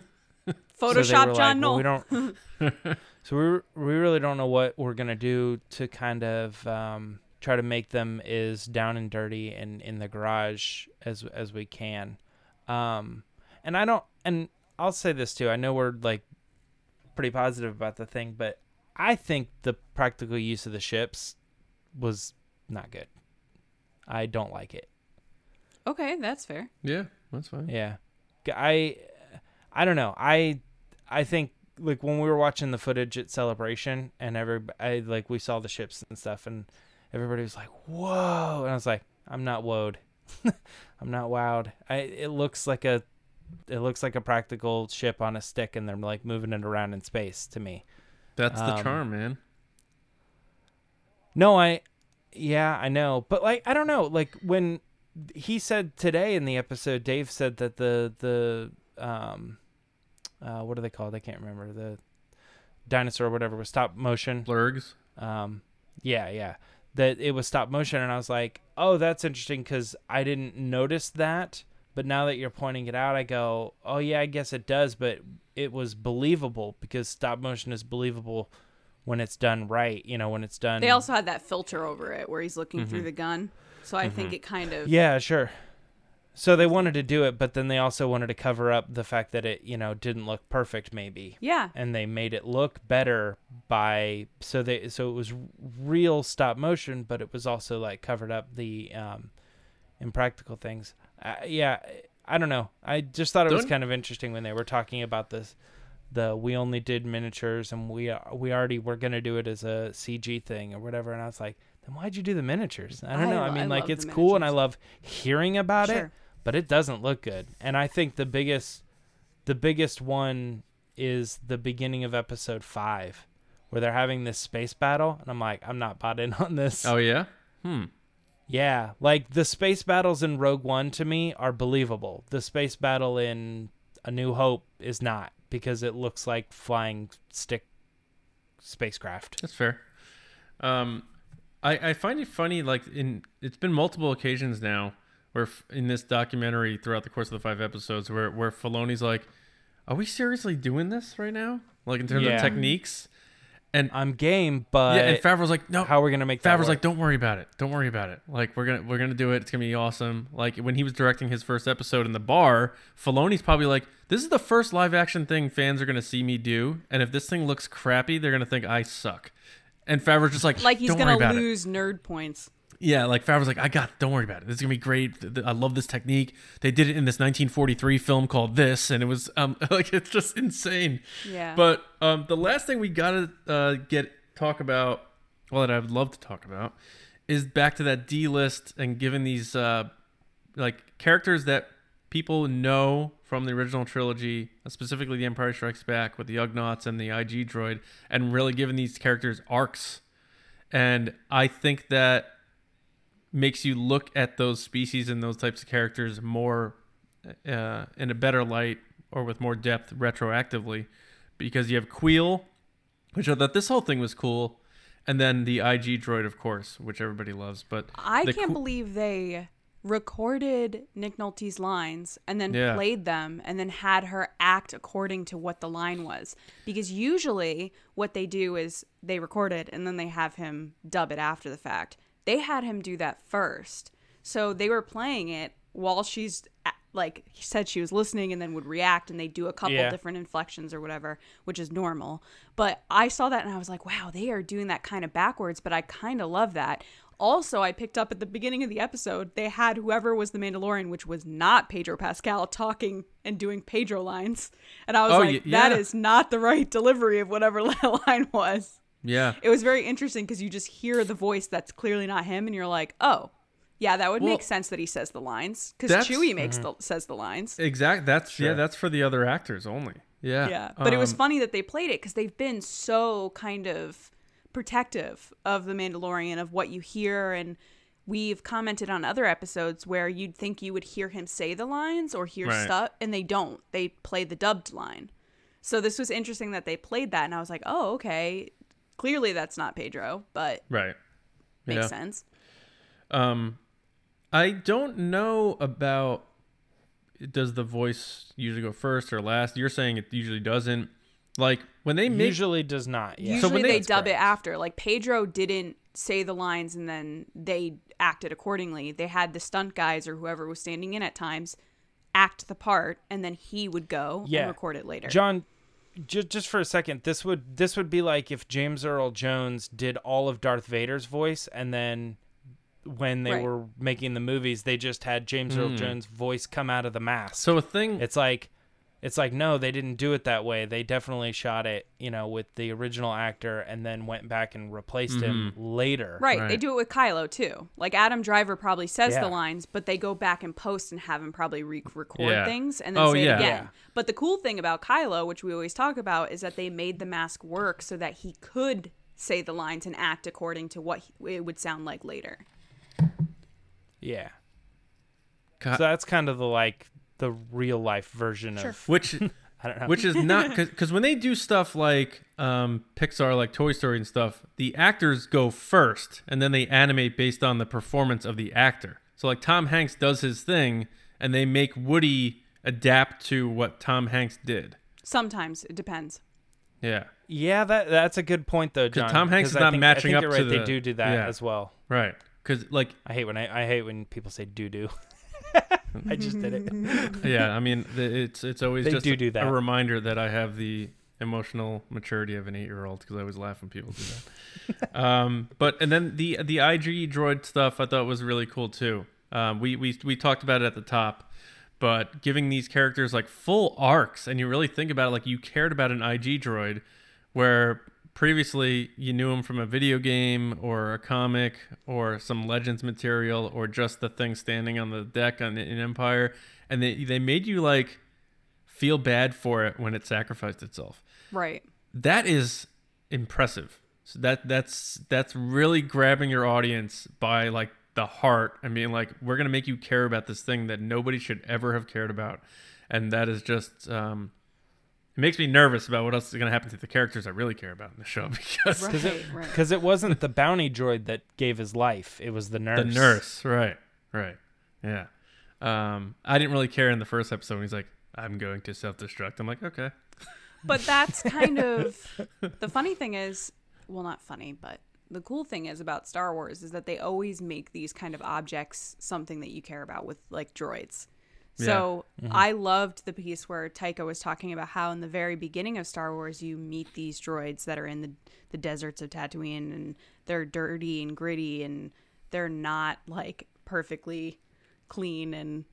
So they
Photoshop
were
John
like, well,
Knoll.
we don't. so we we really don't know what we're gonna do to kind of um, try to make them as down and dirty and in the garage as as we can. Um, and I don't. And I'll say this too. I know we're like pretty positive about the thing, but I think the practical use of the ships was not good. I don't like it.
Okay, that's fair.
Yeah, that's fine.
Yeah. I, I don't know. I I think like when we were watching the footage at Celebration and every I like we saw the ships and stuff and everybody was like, "Whoa." And I was like, "I'm not wowed. I'm not wowed. I it looks like a it looks like a practical ship on a stick and they're like moving it around in space to me."
That's the
Um,
charm, man.
No, I yeah, I know. But like I don't know, like when he said today in the episode Dave said that the the um uh what are they called? I can't remember. The dinosaur or whatever was stop motion.
Blurrgs.
Um yeah, yeah. That it was stop motion and I was like, "Oh, that's interesting cuz I didn't notice that." But now that you're pointing it out, I go, "Oh yeah, I guess it does, but it was believable because stop motion is believable when it's done right, you know, when it's done
They also had that filter over it where he's looking
Mm-hmm.
through the gun. So I think it kind of
Yeah, sure. So they wanted to do it, but then they also wanted to cover up the fact that it, you know, didn't look perfect maybe.
Yeah.
And they made it look better by so they so it was real stop motion, but it was also like covered up the um impractical things. Uh, yeah, I don't know. I just thought it was
Don't-
kind of interesting when they were talking about this the we only did miniatures and we we already were going to do it as a CG thing or whatever and I was like, "Then why'd you do the miniatures?" I don't
I
know. I mean,
I
like it's cool and I love hearing about it,
Sure.
But it doesn't look good. And I think the biggest the biggest one is the beginning of episode 5 where they're having this space battle and I'm like, I'm not bought in on this.
Oh yeah. Hmm.
Yeah, like the space battles in Rogue One to me are believable. The space battle in A New Hope is not because it looks like flying stick spacecraft.
That's fair. Um, I, I find it funny, like in it's been multiple occasions now where f- in this documentary throughout the course of the five episodes where where Filoni's like, "Are we seriously doing this right now? Like in terms
Yeah.
of techniques?" And
I'm game, but
yeah, and Favreau's like, "No,
how are we gonna make that
Favreau's
work?
like, don't worry about it. Don't worry about it. Like we're gonna we're gonna do it. It's gonna be awesome. Like when he was directing his first episode in the bar, Filoni's probably like, this is the first live action thing fans are gonna see me do, and if this thing looks crappy, they're gonna think I suck. And Favreau's just like,
Like he's
don't
gonna
worry about it.
lose nerd points.
Yeah, like Favreau's like, I got. Don't worry about it. This is gonna be great. I love this technique. They did it in this 1943 film called This, and it was um like it's just insane.
Yeah.
But um, the last thing we gotta uh, get talk about, well, that I'd love to talk about, is back to that D list and giving these uh, like characters that people know from the original trilogy, specifically The Empire Strikes Back with the Ugnaughts and the IG droid, and really giving these characters arcs. And I think that makes you look at those species and those types of characters more uh, in a better light or with more depth retroactively because you have Kuiil, which I thought this whole thing was cool, and then the IG droid, of course, which everybody loves. But
I can't
que-
believe they recorded Nick Nolte's lines and then
Yeah.
played them and then had her act according to what the line was. Because usually what they do is they record it and then they have him dub it after the fact. They had him do that first. So they were playing it while she's like he said she was listening and then would react and they do a couple
Yeah.
different inflections or whatever, which is normal. But I saw that and I was like, wow, they are doing that kind of backwards, but I kind of love that. Also, I picked up at the beginning of the episode, they had whoever was the Mandalorian, which was not Pedro Pascal, talking and doing Pedro lines. And I was
Oh,
like,
y-
that
yeah.
is not the right delivery of whatever that line was.
Yeah,
It was very interesting because you just hear the voice that's clearly not him, and you're like, oh, yeah, that would
Well,
make sense that he says the lines because Chewie makes the, says the lines.
Exactly. That's yeah, that's for the other actors only. Yeah,
Yeah, but it was
Um,
funny that they played it because they've been so kind of protective of the Mandalorian of what you hear, and we've commented on other episodes where you'd think you would hear him say the lines or hear
Right.
stuff, and they don't. They play the dubbed line. So this was interesting that they played that, and I was like, oh, okay. Clearly, that's not Pedro, but
right.
makes
yeah.
sense.
Um, I don't know about does the voice usually go first or last. You're saying it usually doesn't. Like when they make
usually does not. Yeah.
Usually
when
they,
they-
dub it after. Like Pedro didn't say the lines and then they acted accordingly. They had the stunt guys or whoever was standing in at times act the part and then he would go
Yeah.
and record it later.
John, j- just for a second, this would this would be like if James Earl Jones did all of Darth Vader's voice, and then when they
Right.
were making the movies, they just had James Earl hmm. Jones' voice come out of the mask.
so a thing.
it's like, it's like no, they didn't do it that way. They definitely shot it, you know, with the original actor, and then went back and replaced him mm-hmm. later.
right, they do it with Kylo too. Like Adam Driver probably says
Yeah.
the lines, but they go back and post and have him probably re-record
Yeah.
things and then
Oh,
say
yeah.
it again.
Yeah.
But the cool thing about Kylo, which we always talk about, is that they made the mask work so that he could say the lines and act according to what he, it would sound like later.
Yeah.
Ki-
So that's kind of the like the real life version of
which
I don't know.
which is not because when they do stuff like um, Pixar, like Toy Story and stuff, the actors go first, and then they animate based on the performance of the actor. So like Tom Hanks does his thing, and they make Woody adapt to what Tom Hanks did.
Sometimes it depends.
Yeah,
Yeah, that that's a good point though, John.
Tom Hanks is not
think,
matching
I think
up
you're
to
right,
the-
They do do that
yeah.
as well.
right. Because like
I hate when I, I hate when people say doo doo. I just did it.
yeah, I mean the- it's it's always
They
just
do
a,
do that.
a reminder that I have the emotional maturity of an eight year old because I always laugh when people do that. um, but and then the the IG droid stuff I thought was really cool too. Um, we we we talked about it at the top, but giving these characters like full arcs and you really think about it like you cared about an IG droid, where previously you knew him from a video game or a comic or some legends material or just the thing standing on the deck on in Empire, and they they made you like feel bad for it when it sacrificed itself.
Right.
That is impressive. So that that's that's really grabbing your audience by like the heart and being like, we're gonna make you care about this thing that nobody should ever have cared about, and that is just um, makes me nervous about what else is going to happen to the characters I really care about in the show because
Right,
Because it,
right.
'cause it wasn't the bounty droid that gave his life; it was the nurse.
the nurse, right, right, yeah. Um, I didn't really care in the first episode when he's like, "I'm going to self-destruct." I'm like, okay,
But that's kind of the funny thing is, well, not funny, but the cool thing is about Star Wars is that they always make these kind of objects something that you care about with like droids. So mm-hmm. I loved the piece where Taika was talking about how in the very beginning of Star Wars you meet these droids that are in the the deserts of Tatooine and they're dirty and gritty and they're not like perfectly clean and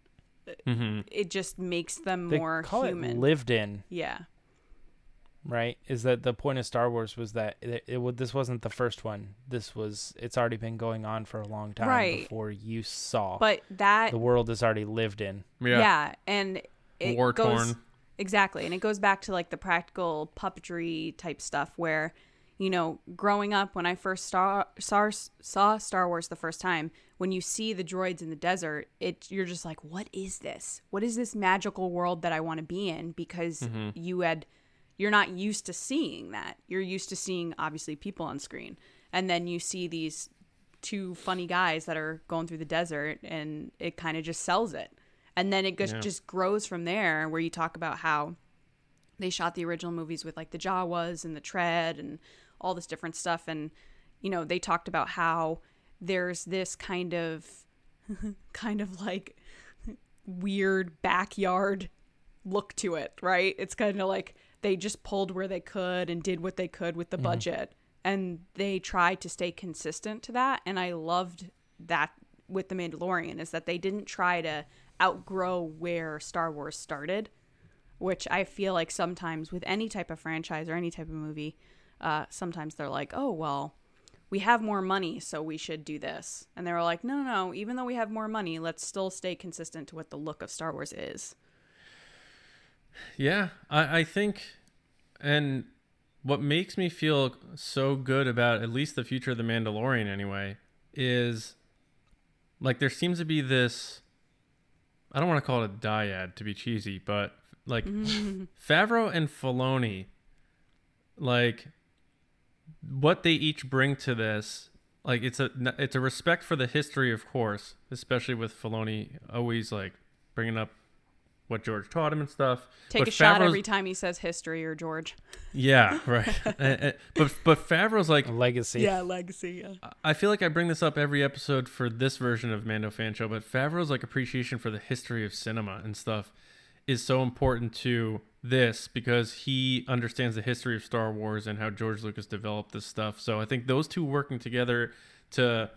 mm-hmm. it just makes them
They
more
call
human.
it lived in,
yeah.
Right? Is that the point of Star Wars was that it, it would this wasn't the first one. This was it's already been going on for a long time
Right.
before you saw.
But that
the world is already lived in.
yeah,
Yeah, and it
War torn.
exactly, and it goes back to like the practical puppetry type stuff where, you know, growing up when I first saw saw, saw Star Wars the first time, when you see the droids in the desert, it you're just like, what is this? What is this magical world that I want to be in? Because
Mm-hmm.
you had you're not used to seeing that. You're used to seeing obviously people on screen, and then you see these two funny guys that are going through the desert and it kind of just sells it and then it just,
Yeah.
just grows from there where you talk about how they shot the original movies with like the jawas and the tread and all this different stuff and you know they talked about how there's this kind of kind of like weird backyard look to it right it's kind of like they just pulled where they could and did what they could with the budget. And they tried to stay consistent to that. And i loved that with the mandalorian is that they didn't try to outgrow where star wars started which i feel like sometimes with any type of franchise or any type of movie uh, sometimes they're like oh well we have more money so we should do this. And they were like no no no. Even though we have more money let's still stay consistent to what the look of star wars is
Yeah, I, I think, and what makes me feel so good about at least the future of the Mandalorian, anyway, is like there seems to be this. I don't want to call it a dyad to be cheesy, but like Favreau and Filoni, like what they each bring to this, like it's a it's a respect for the history, of course, especially with Filoni always like bringing up what George taught him and stuff.
take
But
a shot every time he says history or george
yeah, right. And- and- but but Favreau's like
A legacy.
Yeah, legacy yeah
I feel like I bring this up every episode for this version of Mando Fan Show, but Favreau's like appreciation for the history of cinema and stuff is so important to this because he understands the history of Star Wars and how George Lucas developed this stuff. So I think those two working together to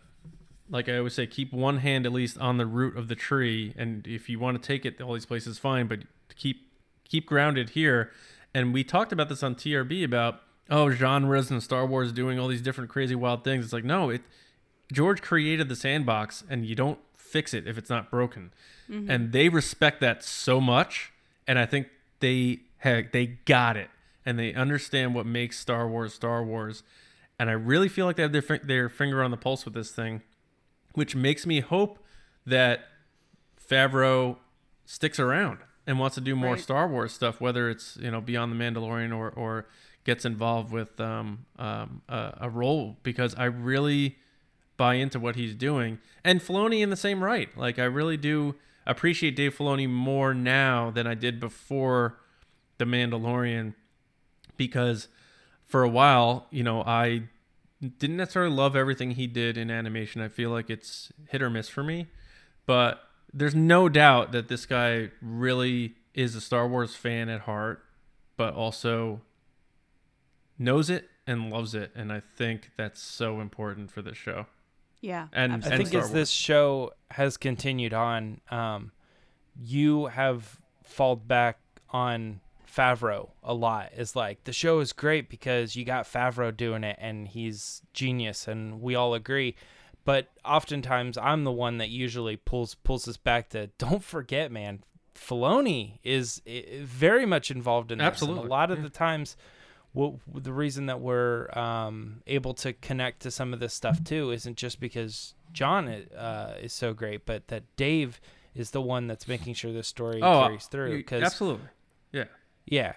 like I always say, keep one hand at least on the root of the tree, and if you want to take it all these places, fine, but keep keep grounded here. And we talked about this on TRB about oh genres and Star Wars doing all these different crazy wild things. It's like no, it George created the sandbox, and you don't fix it if it's not broken. Mm-hmm. And they respect that so much, and I think they heck they got it, and they understand what makes Star Wars Star Wars. And I really feel like they have their their finger on the pulse with this thing which makes me hope that Favreau sticks around and wants to do more
Right.
Star Wars stuff, whether it's you know beyond the Mandalorian or or gets involved with um, um, a, a role because I really buy into what he's doing, and Filoni in the same right. Like I really do appreciate Dave Filoni more now than I did before the Mandalorian because for a while, you know, I didn't necessarily love everything he did in animation. I feel like it's hit or miss for me, but there's no doubt that this guy really is a Star Wars fan at heart, but also knows it and loves it, and I think that's so important for this show.
yeah
And-
I think
Star
as this show has continued on, um, you have falled back on Favreau a lot. Is like the show is great because you got Favreau doing it and he's genius, and we all agree. But oftentimes, I'm the one that usually pulls pulls us back to don't forget, man. Filoni is very much involved in this. and
Absolutely,
a lot of
yeah.
the times, what the reason that we're um, able to connect to some of this stuff too isn't just because John uh, is so great, but that Dave is the one that's making sure this story
Oh,
carries through. Because
absolutely, yeah.
Yeah,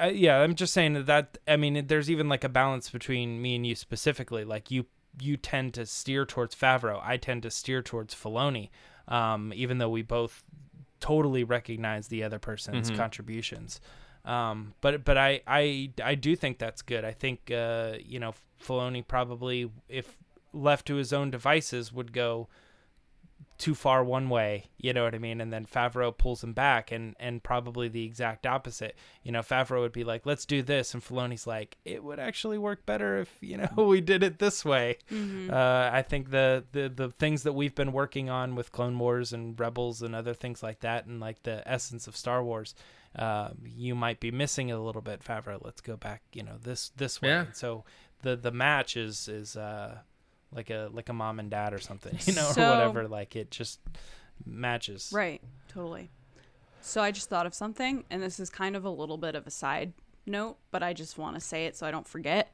uh, yeah, I'm just saying that, that I mean there's even like a balance between me and you specifically. Like you you tend to steer towards Favreau. I tend to steer towards Filoni. Um, even though we both totally recognize the other person's
Mhm.
contributions. Um, but but I, I I do think that's good. I think uh, you know Filoni probably if left to his own devices would go too far one way, you know what I mean? And then Favreau pulls him back and and probably the exact opposite. You know, Favreau would be like, "Let's do this." And Filoni's like, "It would actually work better if, you know, we did it this way."
Mhm.
Uh, I think the, the the things that we've been working on with Clone Wars and Rebels and other things like that, and like the essence of Star Wars, uh, you might be missing it a little bit, Favreau. Let's go back, you know, this this way.
Yeah.
And so the the match is is uh, like a like a mom and dad or something, you know,
So-
or whatever. Like it just matches.
Right, totally. So I just thought of something, and this is kind of a little bit of a side note, but I just want to say it so I don't forget.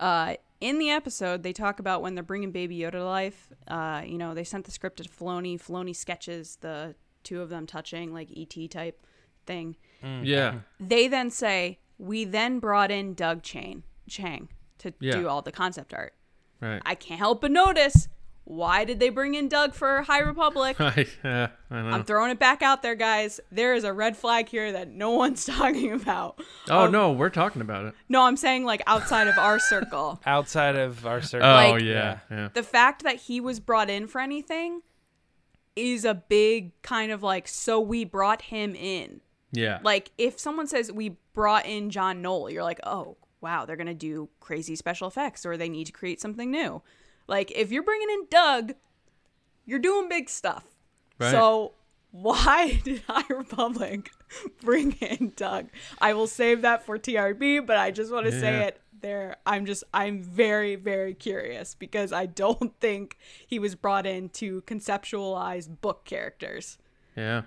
Uh, in the episode, they talk about when they're bringing Baby Yoda to life. Uh, you know, they sent the script to Filoni. Filoni sketches the two of them touching, like ET type thing.
Mm.
Yeah.
They then say, "We then brought in Doug Chiang, Chiang to
Yeah.
do all the concept art."
Right.
I can't help but notice. Why did they bring in Doug for High Republic?
Right. Yeah, I know.
I'm throwing it back out there, guys. There is a red flag here that no one's talking about.
oh
Um,
no, we're talking about it.
No, I'm saying like outside of our circle.
Outside of our circle.
Oh
like-
yeah, yeah.
The fact that he was brought in for anything is a big kind of like, so we brought him in.
Yeah.
Like, if someone says we brought in John Knoll, you're like, oh, wow, they're going to do crazy special effects or they need to create something new. Like, if you're bringing in Doug, you're doing big stuff.
Right.
So, why did High Republic bring in Doug? I will save that for TRB, but I just want to say it there. I'm just, I'm very, very curious because I don't think he was brought in to conceptualize book characters
yeah.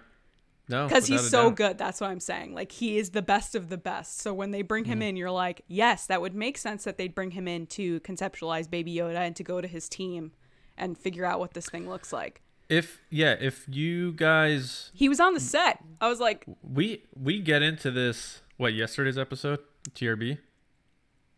No.
because he's so
doubt.
good. That's what I'm saying. Like he is the best of the best. So when they bring him
Mm-hmm.
in, you're like, yes, that would make sense that they'd bring him in to conceptualize Baby Yoda and to go to his team and figure out what this thing looks like.
If yeah, if you guys
He was on the set. I was like,
we we get into this what yesterday's episode TRB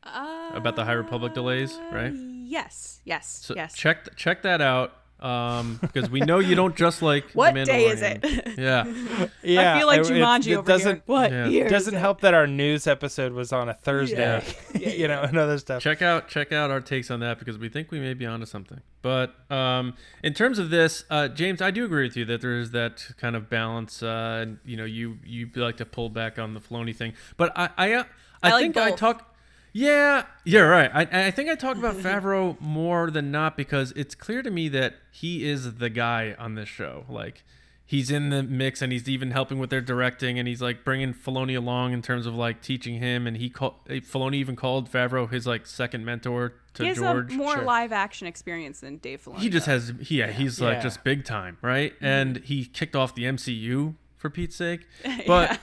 uh,
about the High Republic delays, right?
Yes, yes,
So
yes.
check check that out um because we know you don't just like The
What day is it?
Yeah.
Yeah,
I feel like
it- it-
Jumanji
it
over
doesn't,
here. What
yeah.
year?
Doesn't
it?
help that our news episode was on a Thursday,
Yeah.
you know, and other stuff.
check out check out our takes on that because we think we may be onto something. But um, in terms of this, uh, James, I do agree with you that there is that kind of balance. Uh, you know, you you like to pull back on the Filoni thing, but I I, uh, I,
I like
think I
both.
talk. Yeah, yeah, right. I I think I talk about Favreau more than not because it's clear to me that he is the guy on this show. Like. He's in the mix, and he's even helping with their directing, and he's like bringing Filoni along in terms of like teaching him. And he called Filoni even called Favreau his like second mentor to
He has
George.
a more
Sure.
live action experience than Dave Filoni.
he just has he, yeah, he's like
Yeah.
just big time right
Mm-hmm.
and he kicked off the mcu for pete's sake but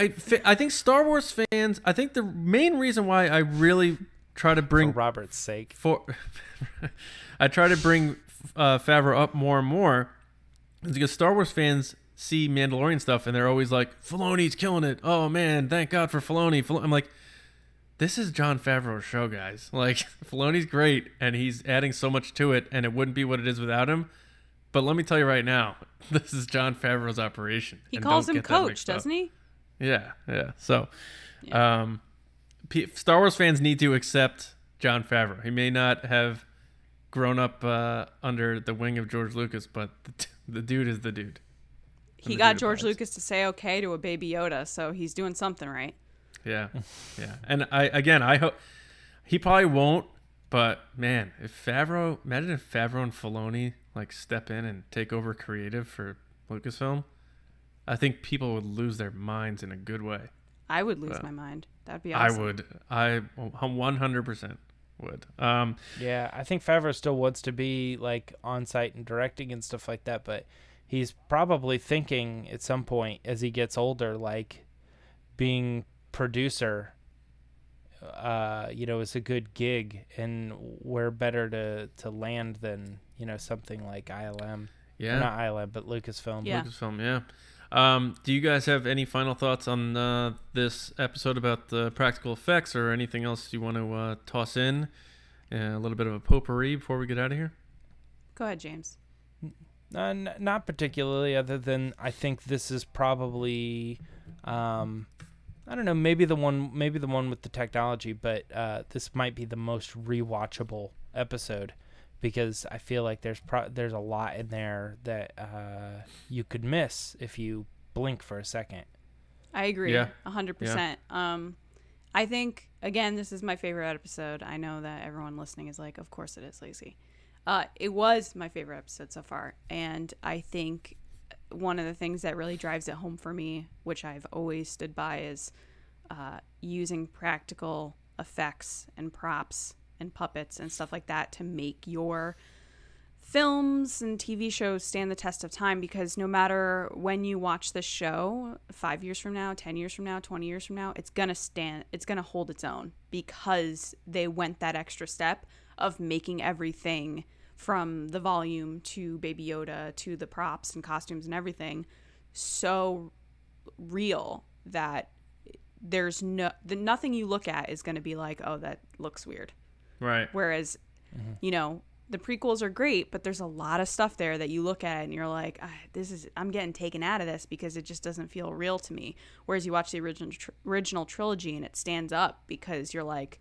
I, I think star wars fans i think the main reason why i really try to bring
For
bring
Robert's sake.
for i try to bring uh, favreau up more and more is because star wars fans see mandalorian stuff and they're always like filoni's killing it oh man thank god for filoni Fil-" i'm like this is Jon Favreau's show, guys. Like Filoni's great, and he's adding so much to it, and it wouldn't be what it is without him. But let me tell you right now, this is Jon Favreau's operation.
He calls him coach, doesn't he?
Yeah, yeah. So, um, P- Star Wars fans need to accept Jon Favreau. He may not have grown up uh, under the wing of George Lucas, but the, t- the dude is the dude.
He
the
got
dude
George. Lucas to say okay to a baby Yoda, so he's doing something right.
Yeah, yeah. And I again, I hope he probably won't. But man, if Favreau, imagine if Favreau and Filoni like step in and take over creative for Lucasfilm, I think people would lose their minds in a good way.
I would lose
Well,
my mind. That'd be awesome.
I would. I 100 percent would. Um,
Yeah, I think Favreau still wants to be like on site and directing and stuff like that, but he's probably thinking at some point as he gets older, like being producer, uh, you know, is a good gig, and where better to to land than you know something like ILM, Or
yeah.
not ILM, but Lucasfilm.
Yeah.
Lucasfilm, yeah. Um, do you guys have any final thoughts on uh, this episode about the practical effects or anything else you want to uh, toss in? Uh, a little bit of a potpourri before we get out of here?
Go ahead, James.
Uh, n- not particularly, other than I think this is probably, um, I don't know, maybe the one, maybe the one with the technology, but uh, this might be the most rewatchable episode because I feel like there's pro- there's a lot in there that uh, you could miss if you blink for a second.
I agree.
Yeah.
a hundred percent. Um, I think again, this is my favorite episode. I know that everyone listening is like, of course it is, Lacey. Uh, it was my favorite episode so far, and I think one of the things that really drives it home for me, which I've always stood by, is uh, using practical effects and props and puppets and stuff like that to make your films and TV shows stand the test of time because no matter when you watch the show, five years from now, 10 years from now, 20 years from now, it's going to stand, it's going to hold its own because they went that extra step of making everything from the volume to Baby Yoda to the props and costumes and everything so real that there's no, the, nothing you look at is going to be like, oh, that looks weird.
Right.
Whereas, you know, the prequels are great, but there's a lot of stuff there that you look at and you're like, ah, this is I'm getting taken out of this because it just doesn't feel real to me. Whereas you watch the original tr- original trilogy and it stands up because you're like,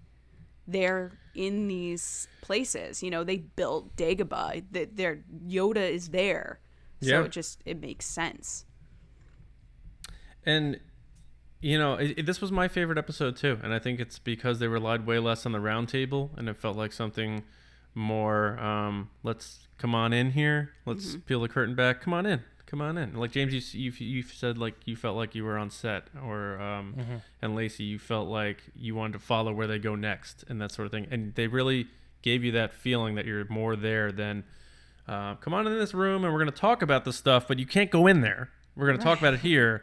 they're in these places. You know, they built Dagobah. That their Yoda is there, so
Yeah.
it just it makes sense.
And you know, it, it- this was my favorite episode too, and I think it's because they relied way less on the round table, and it felt like something more. Um, let's come on in here. Let's peel the curtain back. Come on in. Come on in. Like James, you you you said like you felt like you were on set, or um, and Lacey, you felt like you wanted to follow where they go next, and that sort of thing. And they really gave you that feeling that you're more there than. Uh, come on in this room, and we're going to talk about this stuff, but you can't go in there. We're going to talk about it here.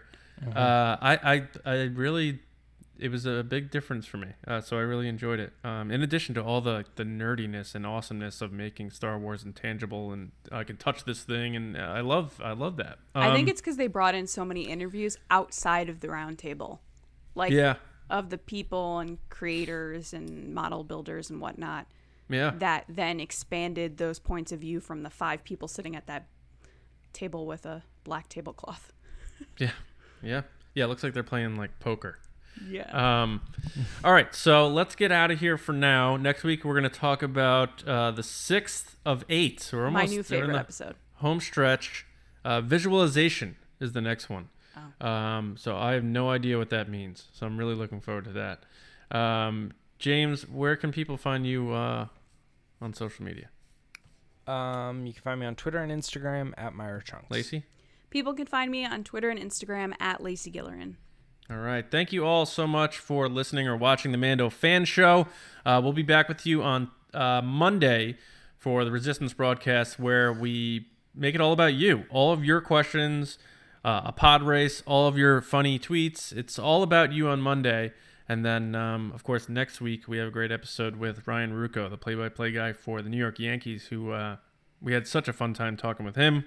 Uh, I, I, I really, it was a big difference for me. Uh, so I really enjoyed it. Um, in addition to all the, the nerdiness and awesomeness of making Star Wars intangible, and I can touch this thing, and I love, I love that.
I think
Um,
it's because they brought in so many interviews outside of the roundtable, like
yeah,
of the people and creators and model builders and whatnot.
yeah,
that then expanded those points of view from the five people sitting at that table with a black tablecloth.
yeah, yeah, yeah. It looks like they're playing like poker.
Yeah.
Um, all right, so let's get out of here for now. Next week we're going to talk about uh, the sixth of eight. So we're
My
almost
new
we're in
favorite
the
episode.
home stretch. Uh, visualization is the next one. Um, so I have no idea what that means. So I'm really looking forward to that. Um, James, where can people find you uh, on social media?
Um, you can find me on Twitter and Instagram at Myra Chunks.
Lacey?
People can find me on Twitter and Instagram at Lacey Gillerin.
All right. Thank you all so much for listening or watching the Mando Fan Show. Uh, we'll be back with you on uh, Monday for the Resistance broadcast, where we make it all about you. All of your questions, uh, a pod race, all of your funny tweets. It's all about you on Monday. And then, um, of course, next week we have a great episode with Ryan Ruocco, the play-by-play guy for the New York Yankees, who uh, we had such a fun time talking with him.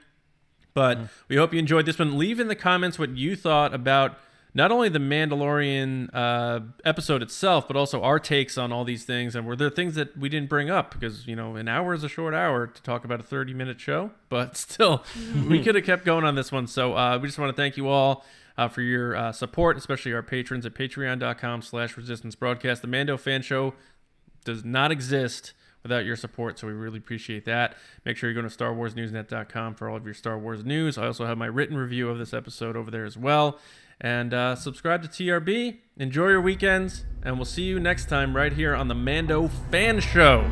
But we hope you enjoyed this one. Leave in the comments what you thought about not only the Mandalorian uh, episode itself, but also our takes on all these things. And were there things that we didn't bring up? Because, you know, an hour is a short hour to talk about a 30 minute show, but still, we could have kept going on this one. So uh, we just want to thank you all. Uh, for your uh, support, especially our patrons at patreon.com slash resistance broadcast. The Mando Fan Show does not exist without your support, so we really appreciate that. Make sure you go to StarWarsNewsNet.com for all of your Star Wars news. I also have my written review of this episode over there as well. And uh, subscribe to TRB. Enjoy your weekends, and we'll see you next time right here on the Mando Fan Show.